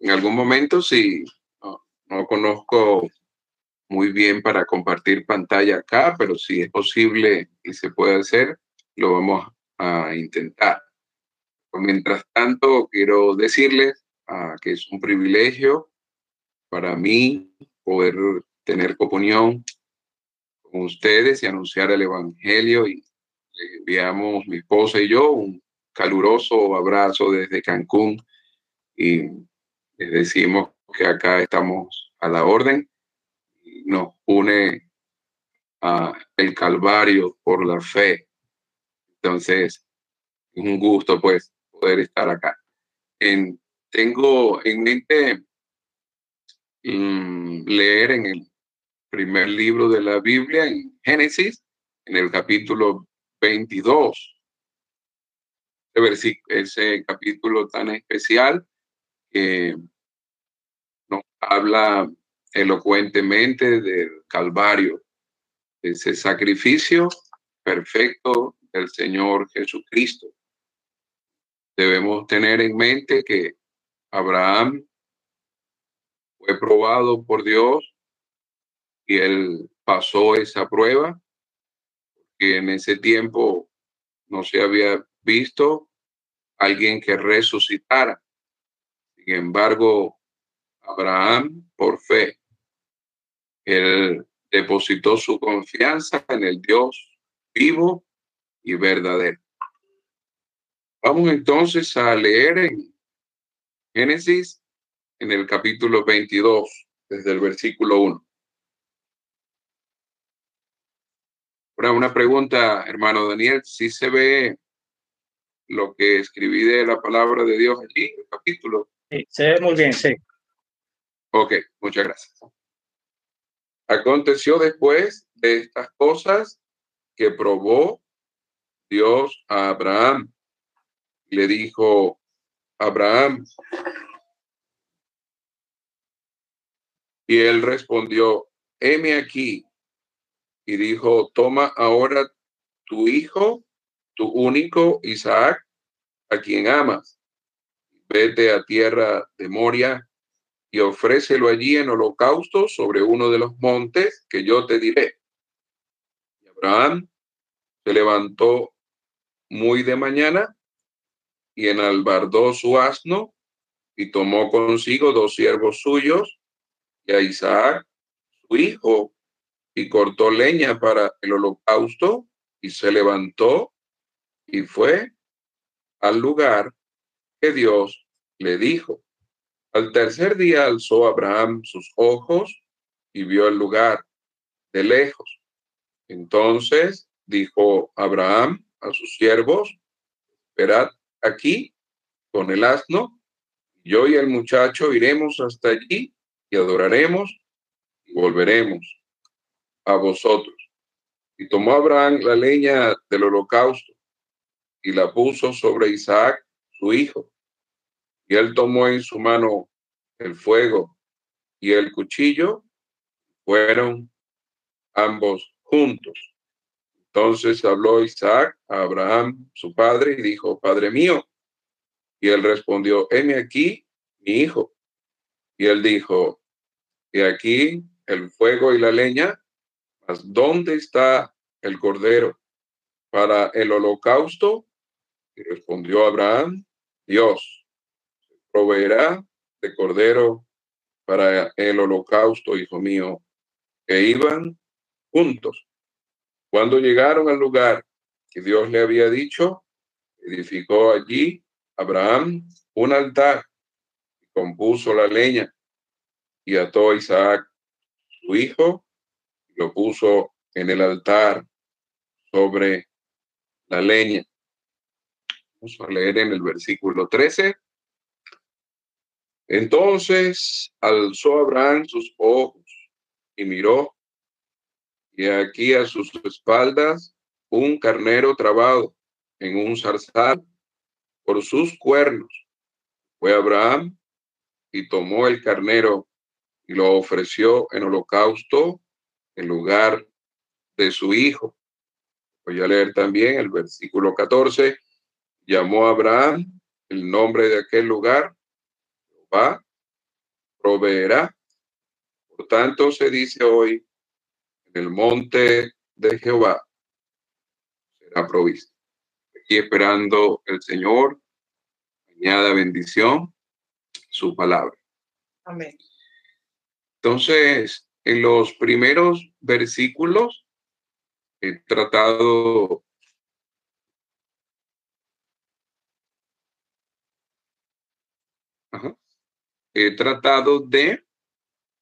en algún momento, si no, conozco muy bien para compartir pantalla acá, pero si es posible y se puede hacer, lo vamos a intentar. Mientras tanto, quiero decirles ah, que es un privilegio para mí poder tener comunión con ustedes y anunciar el Evangelio y le enviamos mi esposa y yo un caluroso abrazo desde Cancún y les decimos que acá estamos a la orden. Nos une a el Calvario por la fe. Entonces, es un gusto pues poder estar acá. En, tengo en mente mm, leer en el primer libro de la Biblia, en Génesis, en el capítulo 22. Ese, capítulo tan especial que habla elocuentemente del Calvario, ese sacrificio perfecto del Señor Jesucristo. Debemos tener en mente que Abraham fue probado por Dios y él pasó esa prueba, que en ese tiempo no se había visto alguien que resucitara. Sin embargo, Abraham, por fe, él depositó su confianza en el Dios vivo y verdadero. Vamos entonces a leer en Génesis, en el capítulo 22, desde el versículo 1. Ahora, una pregunta, hermano Daniel, si se ve lo que escribí de la palabra de Dios allí, el capítulo. Sí, se ve muy bien, sí. Ok, muchas gracias. Aconteció después de estas cosas que probó Dios a Abraham le dijo, Abraham. Y él respondió, heme aquí. Y dijo, toma ahora tu hijo, tu único Isaac, a quien amas. Vete a tierra de Moria y ofrécelo allí en holocausto sobre uno de los montes que yo te diré. Y Abraham se levantó muy de mañana y enalbardó su asno y tomó consigo dos siervos suyos y a Isaac, su hijo, y cortó leña para el holocausto y se levantó y fue al lugar que Dios le dijo. Al tercer día alzó Abraham sus ojos y vio el lugar de lejos. Entonces dijo Abraham a sus siervos, esperad aquí con el asno, yo y el muchacho iremos hasta allí y adoraremos y volveremos a vosotros. Y tomó Abraham la leña del holocausto y la puso sobre Isaac, su hijo. Y él tomó en su mano el fuego y el cuchillo, fueron ambos juntos. Entonces habló Isaac a Abraham, su padre, y dijo, Padre mío. Y él respondió, heme aquí, mi hijo. Y él dijo, y aquí el fuego y la leña, mas ¿dónde está el cordero para el holocausto? Y respondió Abraham, Dios proveerá de cordero para el holocausto, hijo mío, que iban juntos. Cuando llegaron al lugar que Dios le había dicho, edificó allí Abraham un altar y compuso la leña y ató a Isaac, su hijo, y lo puso en el altar sobre la leña. Vamos a leer en el versículo 13. Entonces alzó Abraham sus ojos y miró y aquí a sus espaldas un carnero trabado en un zarzal por sus cuernos. Fue Abraham y tomó el carnero y lo ofreció en holocausto en lugar de su hijo. Voy a leer también el versículo 14. Llamó Abraham el nombre de aquel lugar, Jehová proveerá. Por tanto, se dice hoy, en el monte de Jehová será provisto. Aquí esperando el Señor, añada bendición, su palabra. Amén. Entonces, en los primeros versículos he tratado he tratado de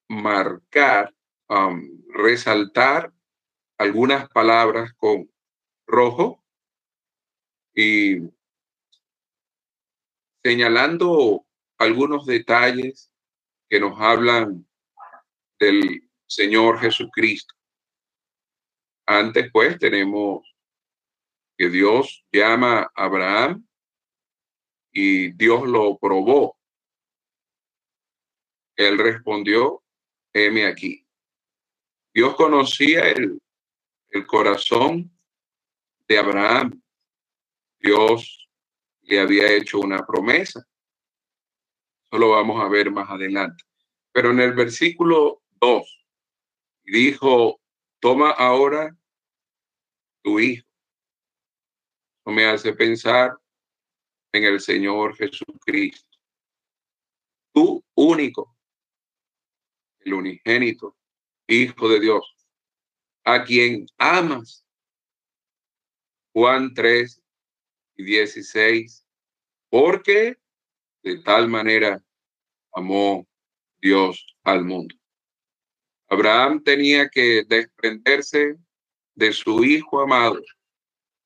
marcar, um, resaltar algunas palabras con rojo y señalando algunos detalles que nos hablan del Señor Jesucristo. Antes, pues, tenemos que Dios llama a Abraham y Dios lo probó. Él respondió, heme aquí. Dios conocía el, el corazón de Abraham. Dios le había hecho una promesa. Eso lo vamos a ver más adelante. Pero en el versículo 2 dijo, toma ahora tu hijo. Me hace pensar en el Señor Jesucristo. Tú único, el unigénito, Hijo de Dios, a quien amas. Juan 3 y 16, porque de tal manera amó Dios al mundo. Abraham tenía que desprenderse de su hijo amado,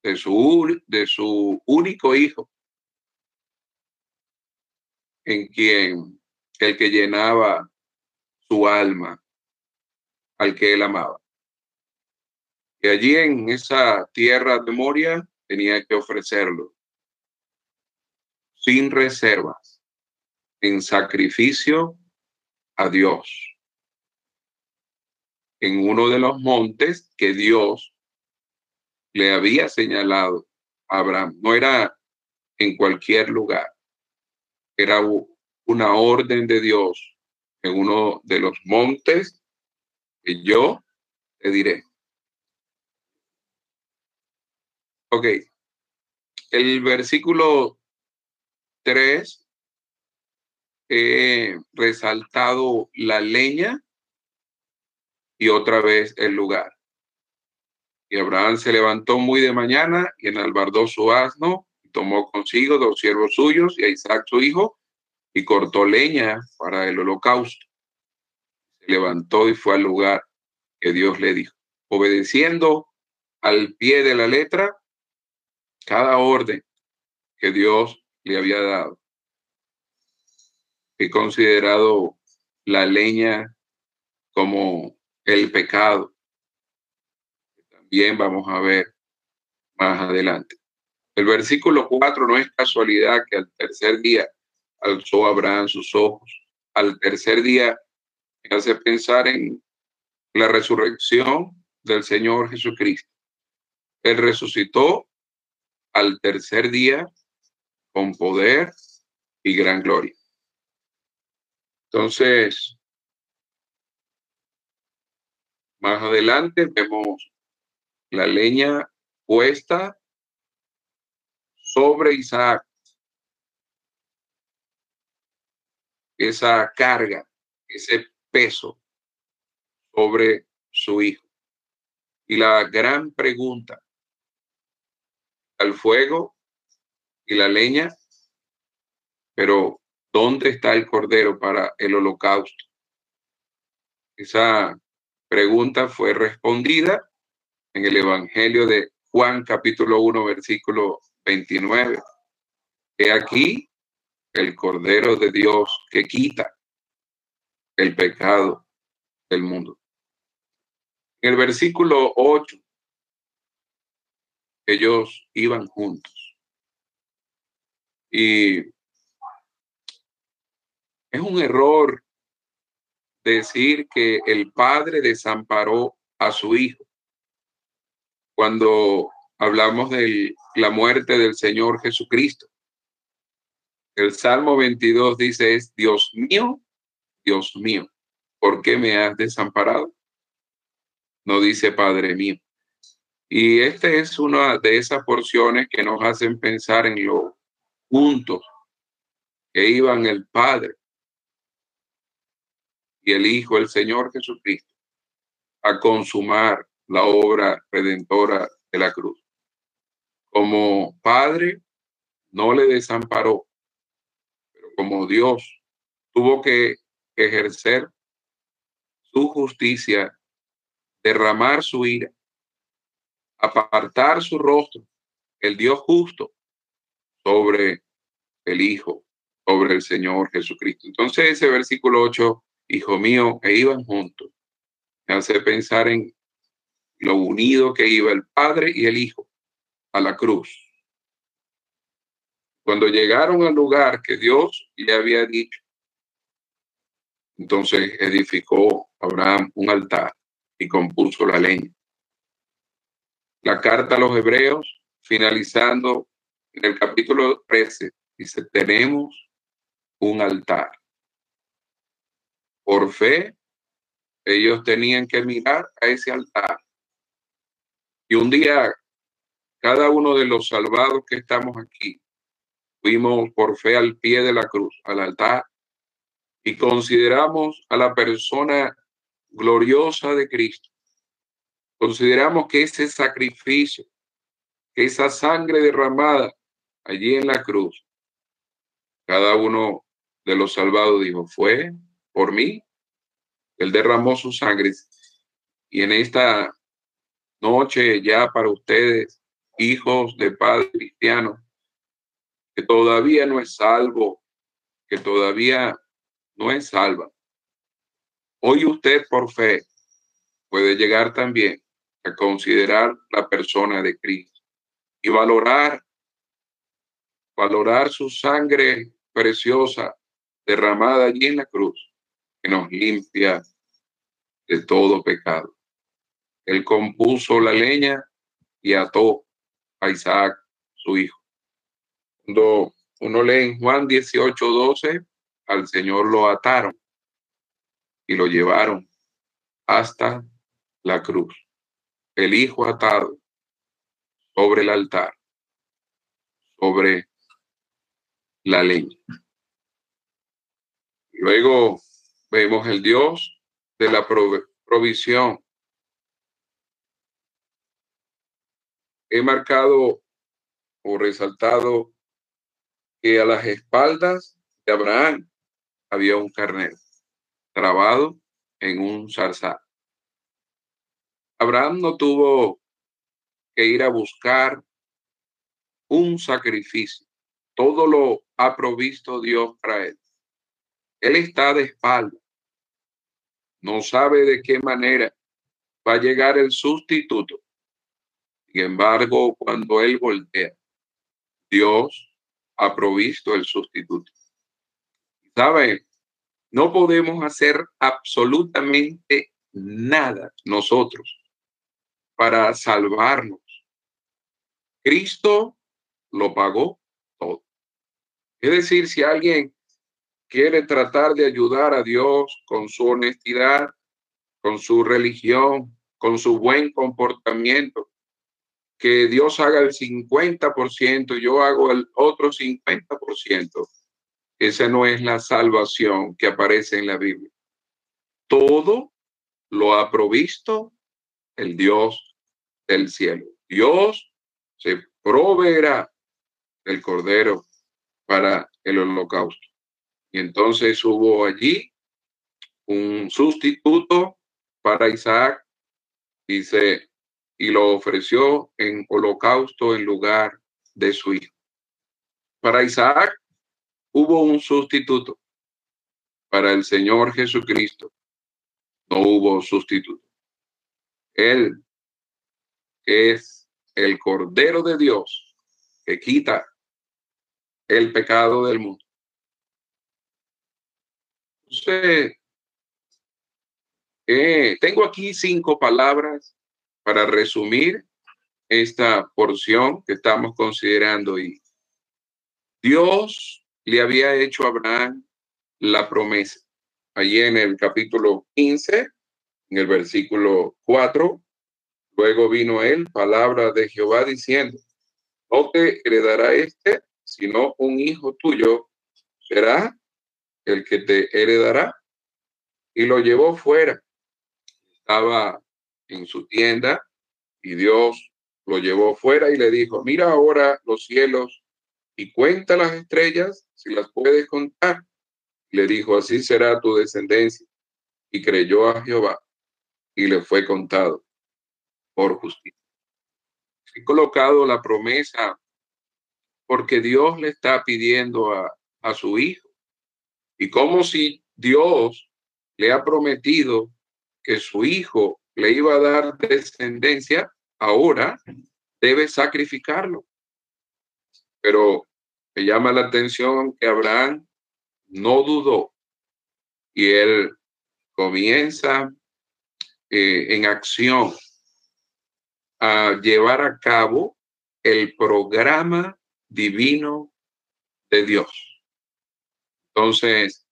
de su, de su único hijo, en quien el que llenaba su alma, al que él amaba. Y allí en esa tierra de Moria tenía que ofrecerlo sin reservas, en sacrificio a Dios en uno de los montes que Dios le había señalado a Abraham. No era en cualquier lugar, era una orden de Dios en uno de los montes que yo te diré. Ok, el versículo 3 he resaltado la leña y otra vez el lugar. Y Abraham se levantó muy de mañana y enalbardó su asno y tomó consigo dos siervos suyos y a Isaac su hijo y cortó leña para el holocausto. Se levantó y fue al lugar que Dios le dijo, obedeciendo al pie de la letra cada orden que Dios le había dado. He considerado la leña como el pecado. También vamos a ver más adelante. El versículo 4 no es casualidad que al tercer día alzó Abraham sus ojos. Al tercer día hace pensar en la resurrección del Señor Jesucristo. Él resucitó al tercer día con poder y gran gloria. Entonces, Más adelante vemos la leña puesta sobre Isaac. Esa carga, ese peso sobre su hijo. Y la gran pregunta, al fuego y la leña, pero ¿dónde está el cordero para el holocausto? Esa pregunta fue respondida en el Evangelio de Juan capítulo 1 versículo 29. He aquí el Cordero de Dios que quita el pecado del mundo. En el versículo 8, ellos iban juntos. Y es un error decir que el padre desamparó a su hijo. Cuando hablamos de la muerte del Señor Jesucristo. El Salmo 22 dice es, Dios mío, Dios mío, ¿por qué me has desamparado? No dice Padre mío. Y esta es una de esas porciones que nos hacen pensar en lo juntos que iban el Padre y el Hijo, el Señor Jesucristo, a consumar la obra redentora de la cruz. Como Padre, no le desamparó, como Dios tuvo que ejercer su justicia, derramar su ira, apartar su rostro, el Dios justo, sobre el Hijo, sobre el Señor Jesucristo. Entonces ese versículo 8, Hijo mío, e iban juntos, me hace pensar en lo unido que iba el Padre y el Hijo a la cruz. Cuando llegaron al lugar que Dios le había dicho, entonces edificó Abraham un altar y compuso la leña. La carta a los hebreos, finalizando en el capítulo 13, dice, tenemos un altar. Por fe, ellos tenían que mirar a ese altar. Y un día, cada uno de los salvados que estamos aquí, fuimos por fe al pie de la cruz, al altar, y consideramos a la persona gloriosa de Cristo. Consideramos que ese sacrificio, que esa sangre derramada allí en la cruz, cada uno de los salvados dijo, fue por mí. Él derramó su sangre. Y en esta noche ya para ustedes, hijos de Padre Cristiano, todavía no es salvo, que todavía no es salva. Hoy usted por fe puede llegar también a considerar la persona de Cristo y valorar, valorar su sangre preciosa derramada allí en la cruz, que nos limpia de todo pecado. Él compuso la leña y ató a Isaac, su hijo. Cuando uno lee en Juan 18, 12, al Señor lo ataron y lo llevaron hasta la cruz. El Hijo atado sobre el altar, sobre la leña. Luego vemos el Dios de la provisión. He marcado o resaltado que a las espaldas de Abraham había un carnero trabado en un zarzal. Abraham no tuvo que ir a buscar un sacrificio. Todo lo ha provisto Dios para él. Él está de espalda. No sabe de qué manera va a llegar el sustituto. Sin embargo, cuando él voltea, Dios ha provisto el sustituto. ¿Sabe? No podemos hacer absolutamente nada nosotros para salvarnos. Cristo lo pagó todo. Es decir, si alguien quiere tratar de ayudar a Dios con su honestidad, con su religión, con su buen comportamiento, que Dios haga el 50%, yo hago el otro 50%. Esa no es la salvación que aparece en la Biblia. Todo lo ha provisto el Dios del cielo. Dios se proveerá el cordero para el holocausto. Y entonces hubo allí un sustituto para Isaac, dice, y lo ofreció en holocausto en lugar de su hijo. Para Isaac hubo un sustituto. Para el Señor Jesucristo no hubo sustituto. Él es el Cordero de Dios que quita el pecado del mundo. Entonces, eh, tengo aquí cinco palabras para resumir esta porción que estamos considerando y Dios le había hecho a Abraham la promesa allí en el capítulo 15, en el versículo 4. Luego vino él, palabra de Jehová, diciendo, no te heredará este, sino un hijo tuyo será el que te heredará. Y lo llevó fuera. Estaba en su tienda y Dios lo llevó fuera y le dijo, mira ahora los cielos y cuenta las estrellas si las puedes contar. Le dijo, así será tu descendencia. Y creyó a Jehová y le fue contado por justicia. He colocado la promesa porque Dios le está pidiendo a, a su hijo. Y como si Dios le ha prometido que su hijo le iba a dar descendencia, ahora debe sacrificarlo. Pero me llama la atención que Abraham no dudó y él comienza eh, en acción a llevar a cabo el programa divino de Dios. Entonces,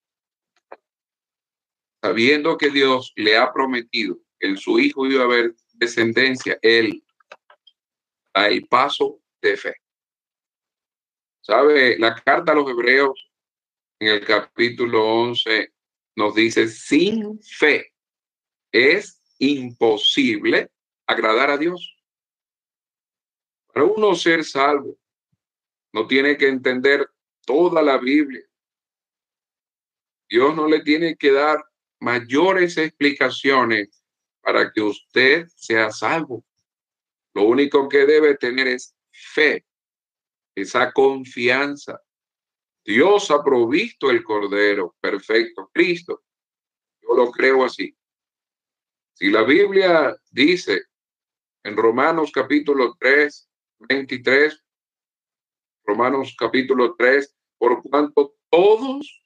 sabiendo que Dios le ha prometido en su hijo iba a haber descendencia, él el paso de fe. ¿Sabe? La carta a los hebreos en el capítulo 11 nos dice, sin fe es imposible agradar a Dios. Para uno ser salvo, no tiene que entender toda la Biblia. Dios no le tiene que dar mayores explicaciones para que usted sea salvo. Lo único que debe tener es fe, esa confianza. Dios ha provisto el Cordero perfecto, Cristo. Yo lo creo así. Si la Biblia dice en Romanos capítulo 3, 23, Romanos capítulo 3, por cuanto todos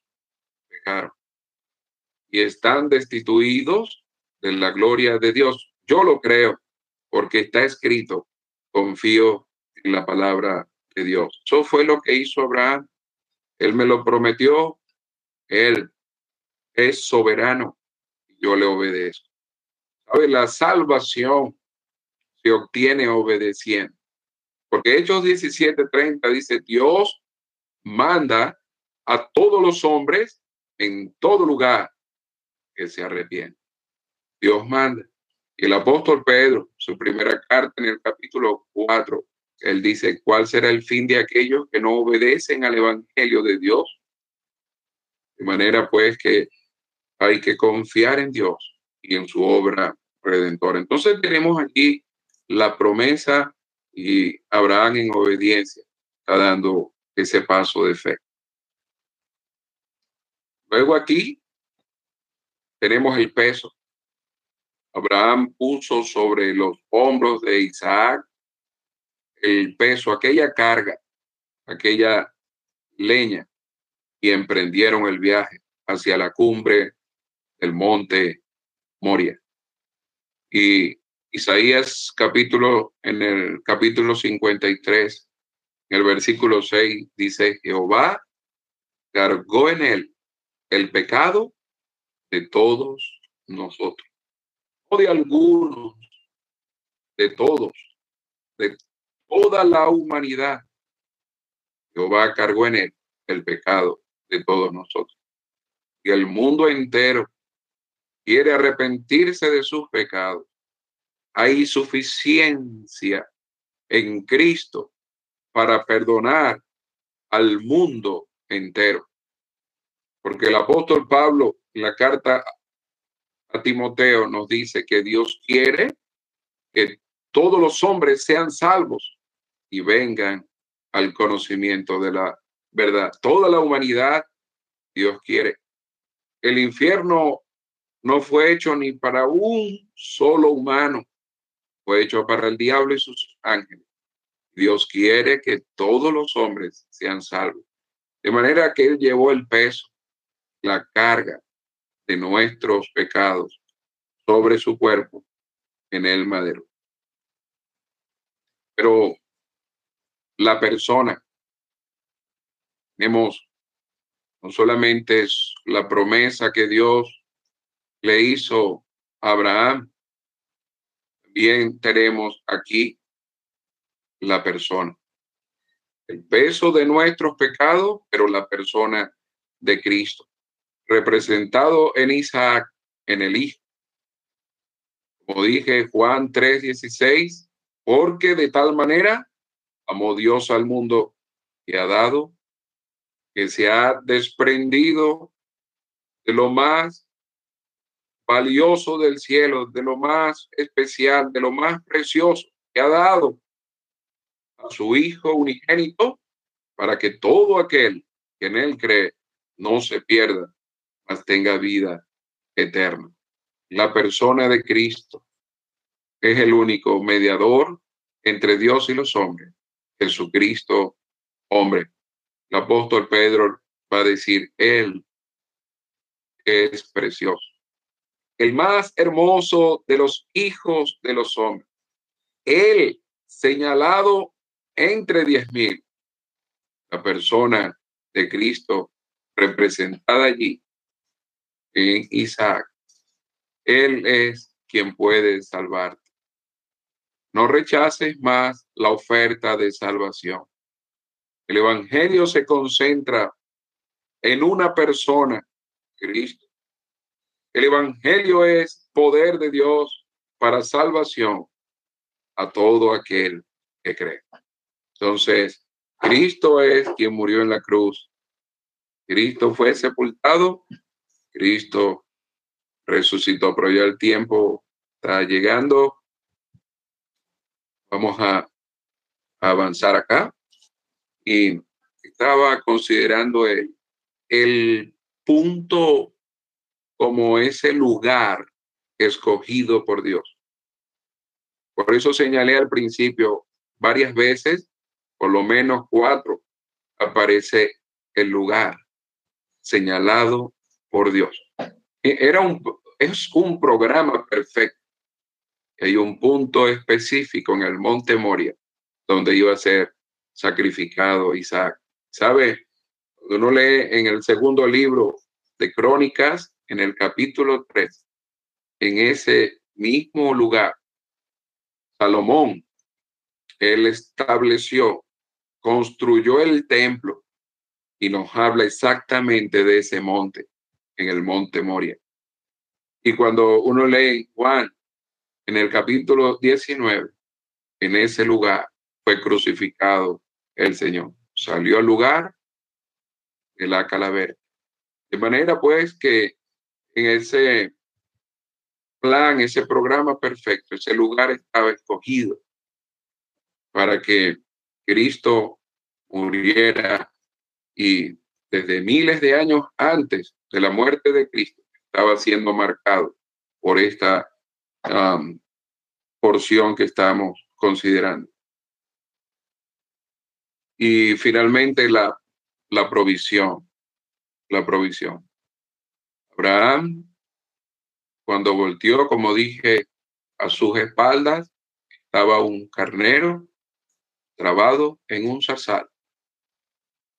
pecaron y están destituidos de la gloria de Dios. Yo lo creo porque está escrito, confío en la palabra de Dios. Eso fue lo que hizo Abraham. Él me lo prometió. Él es soberano. Yo le obedezco. ¿Sabe? La salvación se obtiene obedeciendo. Porque Hechos 17:30 dice, Dios manda a todos los hombres en todo lugar que se arrepienten. Dios manda. Y el apóstol Pedro, su primera carta en el capítulo 4, él dice, ¿cuál será el fin de aquellos que no obedecen al Evangelio de Dios? De manera pues que hay que confiar en Dios y en su obra redentora. Entonces tenemos aquí la promesa y Abraham en obediencia está dando ese paso de fe. Luego aquí tenemos el peso. Abraham puso sobre los hombros de Isaac el peso, aquella carga, aquella leña, y emprendieron el viaje hacia la cumbre del monte Moria. Y Isaías capítulo, en el capítulo 53, en el versículo 6, dice, Jehová cargó en él el pecado de todos nosotros, no de algunos, de todos, de toda la humanidad. Jehová cargó en él el pecado de todos nosotros. Y el mundo entero quiere arrepentirse de sus pecados hay suficiencia en Cristo para perdonar al mundo entero. Porque el apóstol Pablo, en la carta a Timoteo, nos dice que Dios quiere que todos los hombres sean salvos y vengan al conocimiento de la verdad. Toda la humanidad, Dios quiere. El infierno no fue hecho ni para un solo humano fue hecho para el diablo y sus ángeles. Dios quiere que todos los hombres sean salvos. De manera que Él llevó el peso, la carga de nuestros pecados sobre su cuerpo en el madero. Pero la persona, tenemos no solamente es la promesa que Dios le hizo a Abraham, bien tenemos aquí la persona. El peso de nuestros pecados, pero la persona de Cristo, representado en Isaac, en el Hijo. Como dije, Juan 3:16, porque de tal manera amó Dios al mundo y ha dado que se ha desprendido de lo más valioso del cielo, de lo más especial, de lo más precioso que ha dado a su Hijo unigénito para que todo aquel que en él cree no se pierda, mas tenga vida eterna. La persona de Cristo es el único mediador entre Dios y los hombres, Jesucristo, hombre. El apóstol Pedro va a decir, Él es precioso, el más hermoso de los hijos de los hombres. Él señalado entre diez mil, la persona de Cristo representada allí en Isaac. Él es quien puede salvarte. No rechaces más la oferta de salvación. El Evangelio se concentra en una persona, Cristo. El Evangelio es poder de Dios para salvación a todo aquel que cree. Entonces, Cristo es quien murió en la cruz. Cristo fue sepultado. Cristo resucitó, pero ya el tiempo está llegando. Vamos a, avanzar acá. Y estaba considerando el, el punto como ese lugar escogido por Dios. Por eso señalé al principio varias veces por lo menos cuatro, aparece el lugar señalado por Dios. E, era un, es un programa perfecto. Hay un punto específico en el monte Moria donde iba a ser sacrificado Isaac. ¿Sabe? Uno lee en el segundo libro de Crónicas, en el capítulo 3, en ese mismo lugar, Salomón, él estableció construyó el templo y nos habla exactamente de ese monte, en el monte Moria. Y cuando uno lee Juan, en el capítulo 19, en ese lugar fue crucificado el Señor. Salió al lugar de la calavera. De manera pues que en ese plan, ese programa perfecto, ese lugar estaba escogido para que Cristo muriera y desde miles de años antes de la muerte de Cristo estaba siendo marcado por esta porción que estamos considerando. Y finalmente la, la provisión, la provisión. Abraham, cuando volteó, como dije, a sus espaldas, estaba un carnero trabado en un zarzal.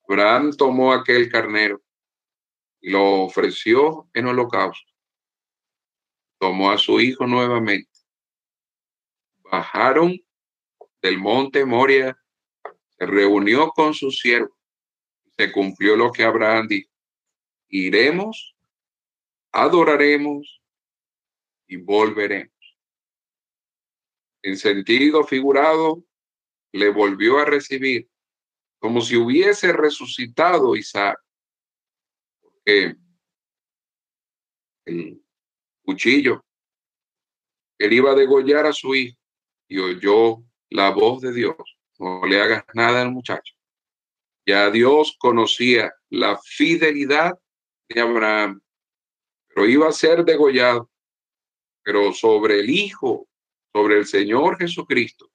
Abraham tomó aquel carnero lo ofreció en holocausto. Tomó a su hijo nuevamente. Bajaron del monte Moria, se reunió con su siervo. Se cumplió lo que Abraham dijo. Iremos, adoraremos y volveremos. En sentido figurado, le volvió a recibir como si hubiese resucitado Isaac. Porque el cuchillo, él iba a degollar a su hijo y oyó la voz de Dios. No le hagas nada al muchacho. Ya Dios conocía la fidelidad de Abraham, pero iba a ser degollado. Pero sobre el Hijo, sobre el Señor Jesucristo,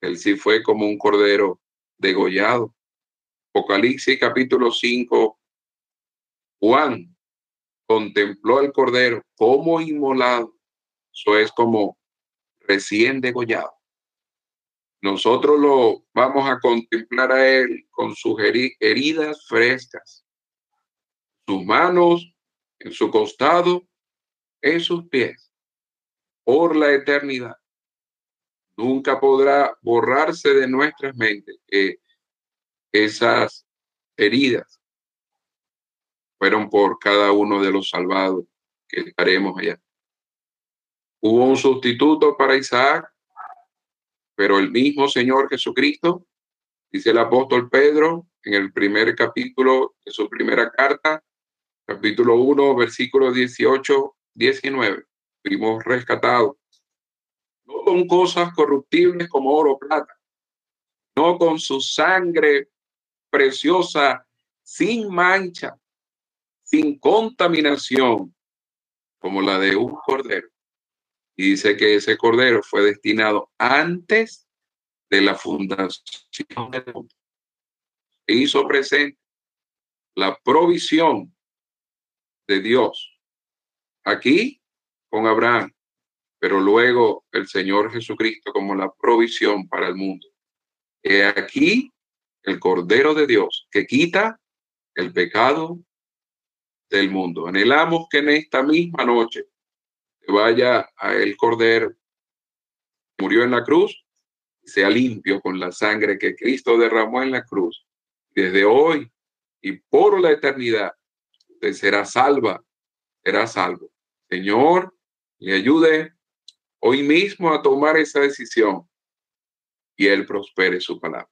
él sí fue como un cordero degollado. Apocalipsis capítulo 5. Juan contempló al cordero como inmolado. Eso es como recién degollado. Nosotros lo vamos a contemplar a él con sus heridas frescas. sus manos, en su costado, en sus pies, por la eternidad. Nunca podrá borrarse de nuestras mentes que esas heridas fueron por cada uno de los salvados que estaremos allá. Hubo un sustituto para Isaac, pero el mismo Señor Jesucristo, dice el apóstol Pedro en el primer capítulo de su primera carta, capítulo 1, versículos 18, 19. Fuimos rescatados. No con cosas corruptibles como oro o plata, no con su sangre preciosa, sin mancha, sin contaminación, como la de un cordero. Y dice que ese cordero fue destinado antes de la fundación. E hizo presente la provisión de Dios aquí con Abraham, pero luego el Señor Jesucristo como la provisión para el mundo. Aquí el Cordero de Dios que quita el pecado del mundo. Anhelamos que en esta misma noche vaya a el Cordero murió en la cruz, sea limpio con la sangre que Cristo derramó en la cruz. Desde hoy y por la eternidad, usted será salva, será salvo. Señor, le ayude hoy mismo a tomar esa decisión y Él prospere su palabra.